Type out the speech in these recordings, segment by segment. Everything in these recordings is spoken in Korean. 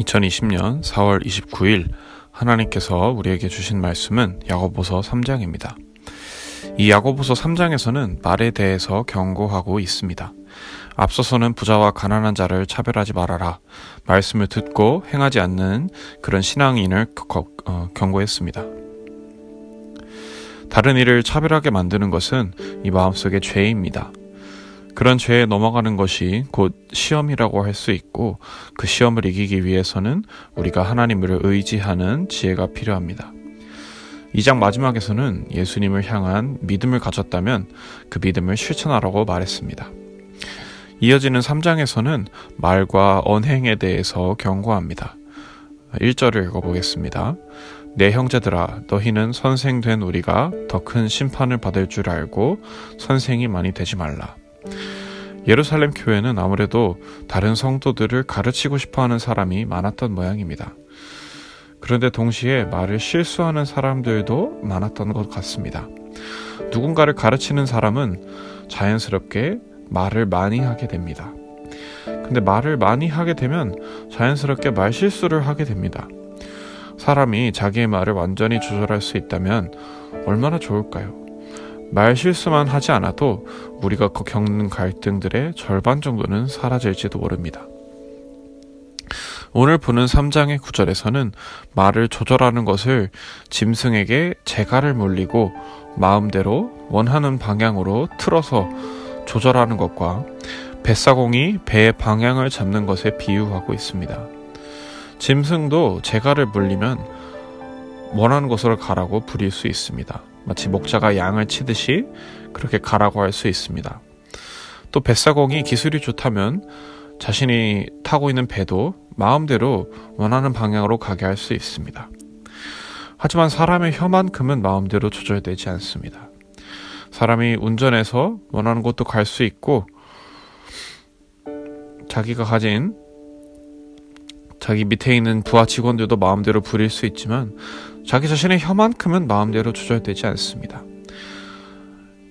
2020년 4월 29일 하나님께서 우리에게 주신 말씀은 야고보서 3장입니다. 이 야고보서 3장에서는 말에 대해서 경고하고 있습니다. 앞서서는 부자와 가난한 자를 차별하지 말아라. 말씀을 듣고 행하지 않는 그런 신앙인을 어, 경고했습니다. 다른 일을 차별하게 만드는 것은 이 마음속의 죄입니다. 그런 죄에 넘어가는 것이 곧 시험이라고 할 수 있고 그 시험을 이기기 위해서는 우리가 하나님을 의지하는 지혜가 필요합니다. 이 장 마지막에서는 예수님을 향한 믿음을 가졌다면 그 믿음을 실천하라고 말했습니다. 이어지는 3장에서는 말과 언행에 대해서 경고합니다. 1절을 읽어보겠습니다. 내 형제들아 너희는 선생된 우리가 더 큰 심판을 받을 줄 알고 선생이 많이 되지 말라. 예루살렘 교회는 아무래도 다른 성도들을 가르치고 싶어 하는 사람이 많았던 모양입니다. 그런데 동시에 말을 실수하는 사람들도 많았던 것 같습니다. 누군가를 가르치는 사람은 자연스럽게 말을 많이 하게 됩니다. 근데 말을 많이 하게 되면 자연스럽게 말 실수를 하게 됩니다. 사람이 자기의 말을 완전히 조절할 수 있다면 얼마나 좋을까요? 말 실수만 하지 않아도 우리가 겪는 갈등들의 절반 정도는 사라질지도 모릅니다. 오늘 보는 3장의 구절에서는 말을 조절하는 것을 짐승에게 재갈을 물리고 마음대로 원하는 방향으로 틀어서 조절하는 것과 뱃사공이 배의 방향을 잡는 것에 비유하고 있습니다. 짐승도 재갈을 물리면 원하는 곳으로 가라고 부릴 수 있습니다. 마치 목자가 양을 치듯이 그렇게 가라고 할 수 있습니다. 또 뱃사공이 기술이 좋다면 자신이 타고 있는 배도 마음대로 원하는 방향으로 가게 할 수 있습니다. 하지만 사람의 혀만큼은 마음대로 조절되지 않습니다. 사람이 운전해서 원하는 곳도 갈 수 있고 자기가 가진 자기 밑에 있는 부하 직원들도 마음대로 부릴 수 있지만 자기 자신의 혀만큼은 마음대로 조절되지 않습니다.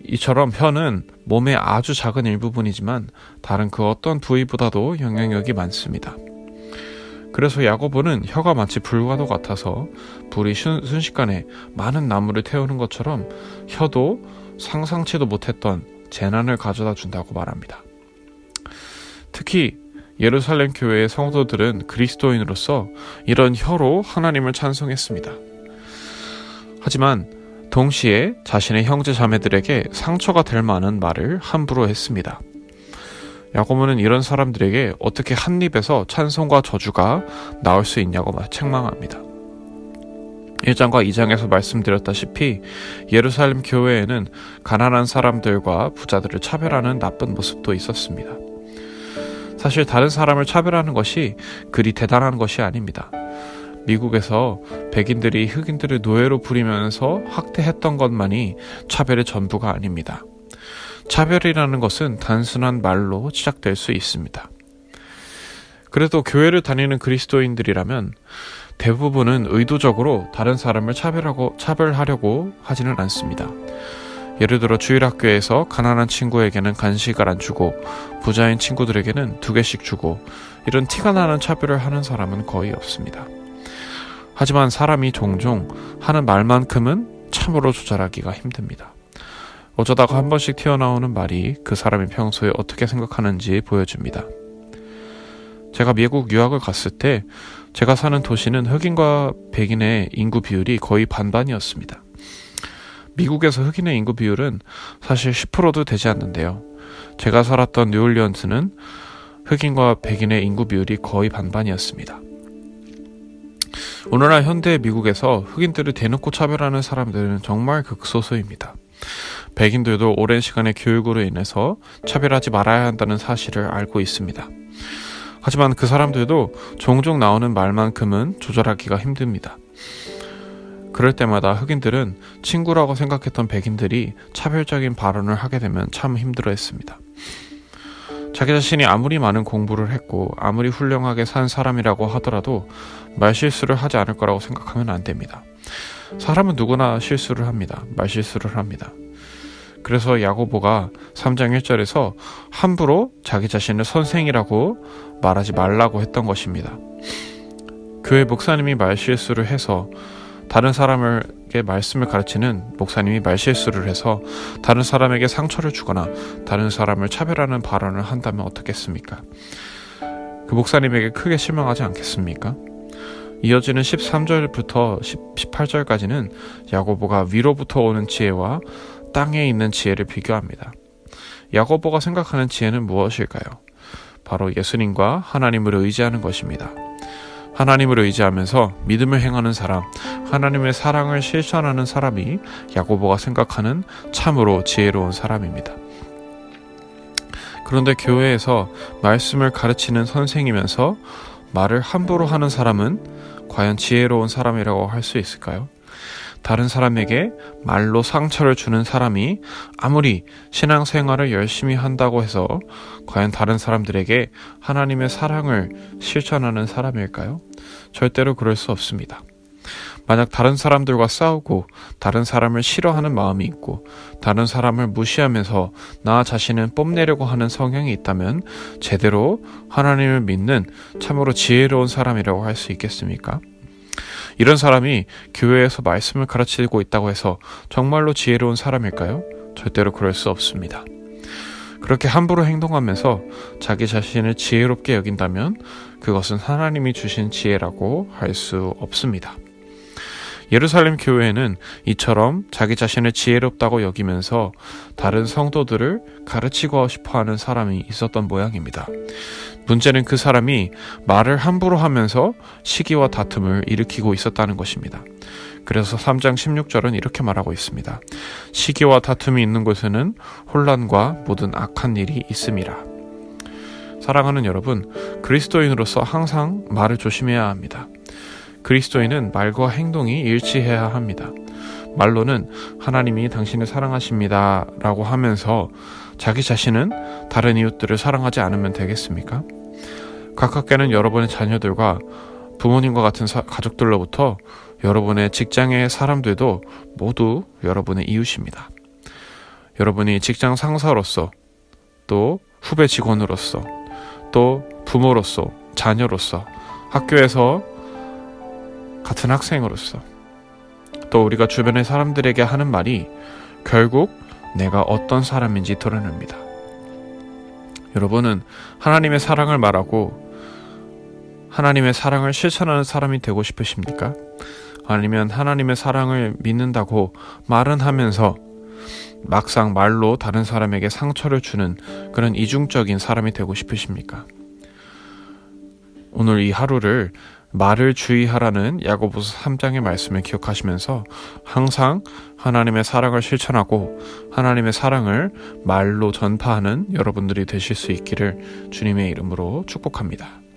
이처럼 혀는 몸의 아주 작은 일부분이지만 다른 그 어떤 부위보다도 영향력이 많습니다. 그래서 야고보는 혀가 마치 불과도 같아서 불이 순식간에 많은 나무를 태우는 것처럼 혀도 상상치도 못했던 재난을 가져다 준다고 말합니다. 특히 예루살렘 교회의 성도들은 그리스도인으로서 이런 혀로 하나님을 찬송했습니다. 하지만 동시에 자신의 형제 자매들에게 상처가 될 만한 말을 함부로 했습니다. 야고보는 이런 사람들에게 어떻게 한 입에서 찬송과 저주가 나올 수 있냐고 책망합니다. 1장과 2장에서 말씀드렸다시피 예루살렘 교회에는 가난한 사람들과 부자들을 차별하는 나쁜 모습도 있었습니다. 사실 다른 사람을 차별하는 것이 그리 대단한 것이 아닙니다. 미국에서 백인들이 흑인들을 노예로 부리면서 학대했던 것만이 차별의 전부가 아닙니다. 차별이라는 것은 단순한 말로 시작될 수 있습니다. 그래도 교회를 다니는 그리스도인들이라면 대부분은 의도적으로 다른 사람을 차별하고 차별하려고 하지는 않습니다. 예를 들어 주일학교에서 가난한 친구에게는 간식을 안 주고 부자인 친구들에게는 두 개씩 주고 이런 티가 나는 차별을 하는 사람은 거의 없습니다. 하지만 사람이 종종 하는 말만큼은 참으로 조절하기가 힘듭니다. 어쩌다가 한 번씩 튀어나오는 말이 그 사람이 평소에 어떻게 생각하는지 보여줍니다. 제가 미국 유학을 갔을 때 제가 사는 도시는 흑인과 백인의 인구 비율이 거의 반반이었습니다. 미국에서 흑인의 인구 비율은 사실 10%도 되지 않는데요. 제가 살았던 뉴올리언스는 흑인과 백인의 인구 비율이 거의 반반이었습니다. 오늘날 현대 미국에서 흑인들을 대놓고 차별하는 사람들은 정말 극소수입니다. 백인들도 오랜 시간의 교육으로 인해서 차별하지 말아야 한다는 사실을 알고 있습니다. 하지만 그 사람들도 종종 나오는 말만큼은 조절하기가 힘듭니다. 그럴 때마다 흑인들은 친구라고 생각했던 백인들이 차별적인 발언을 하게 되면 참 힘들어 했습니다. 자기 자신이 아무리 많은 공부를 했고 아무리 훌륭하게 산 사람이라고 하더라도 말실수를 하지 않을 거라고 생각하면 안 됩니다. 사람은 누구나 실수를 합니다. 말실수를 합니다. 그래서 야고보가 3장 1절에서 함부로 자기 자신을 선생이라고 말하지 말라고 했던 것입니다. 교회 목사님이 말실수를 해서 다른 사람에게 말씀을 가르치는 목사님이 말실수를 해서 다른 사람에게 상처를 주거나 다른 사람을 차별하는 발언을 한다면 어떻겠습니까? 그 목사님에게 크게 실망하지 않겠습니까? 이어지는 13절부터 18절까지는 야고보가 위로부터 오는 지혜와 땅에 있는 지혜를 비교합니다. 야고보가 생각하는 지혜는 무엇일까요? 바로 예수님과 하나님을 의지하는 것입니다. 하나님을 의지하면서 믿음을 행하는 사람, 하나님의 사랑을 실천하는 사람이 야고보가 생각하는 참으로 지혜로운 사람입니다. 그런데 교회에서 말씀을 가르치는 선생이면서 말을 함부로 하는 사람은 과연 지혜로운 사람이라고 할 수 있을까요? 다른 사람에게 말로 상처를 주는 사람이 아무리 신앙생활을 열심히 한다고 해서 과연 다른 사람들에게 하나님의 사랑을 실천하는 사람일까요? 절대로 그럴 수 없습니다. 만약 다른 사람들과 싸우고 다른 사람을 싫어하는 마음이 있고 다른 사람을 무시하면서 나 자신을 뽐내려고 하는 성향이 있다면 제대로 하나님을 믿는 참으로 지혜로운 사람이라고 할 수 있겠습니까? 이런 사람이 교회에서 말씀을 가르치고 있다고 해서 정말로 지혜로운 사람일까요? 절대로 그럴 수 없습니다. 그렇게 함부로 행동하면서 자기 자신을 지혜롭게 여긴다면 그것은 하나님이 주신 지혜라고 할 수 없습니다. 예루살렘 교회에는 이처럼 자기 자신을 지혜롭다고 여기면서 다른 성도들을 가르치고 싶어 하는 사람이 있었던 모양입니다. 문제는 그 사람이 말을 함부로 하면서 시기와 다툼을 일으키고 있었다는 것입니다. 그래서 3장 16절은 이렇게 말하고 있습니다. 시기와 다툼이 있는 곳에는 혼란과 모든 악한 일이 있음이라. 사랑하는 여러분, 그리스도인으로서 항상 말을 조심해야 합니다. 그리스도인은 말과 행동이 일치해야 합니다. 말로는 하나님이 당신을 사랑하십니다. 라고 하면서 자기 자신은 다른 이웃들을 사랑하지 않으면 되겠습니까? 가깝게는 여러분의 자녀들과 부모님과 같은 사, 가족들로부터 여러분의 직장의 사람들도 모두 여러분의 이웃입니다. 여러분이 직장 상사로서 또 후배 직원으로서 또 부모로서 자녀로서 학교에서 같은 학생으로서 또 우리가 주변의 사람들에게 하는 말이 결국 내가 어떤 사람인지 드러냅니다. 여러분은 하나님의 사랑을 말하고 하나님의 사랑을 실천하는 사람이 되고 싶으십니까? 아니면 하나님의 사랑을 믿는다고 말은 하면서 막상 말로 다른 사람에게 상처를 주는 그런 이중적인 사람이 되고 싶으십니까? 오늘 이 하루를 말을 주의하라는 야고보서 3장의 말씀을 기억하시면서 항상 하나님의 사랑을 실천하고 하나님의 사랑을 말로 전파하는 여러분들이 되실 수 있기를 주님의 이름으로 축복합니다.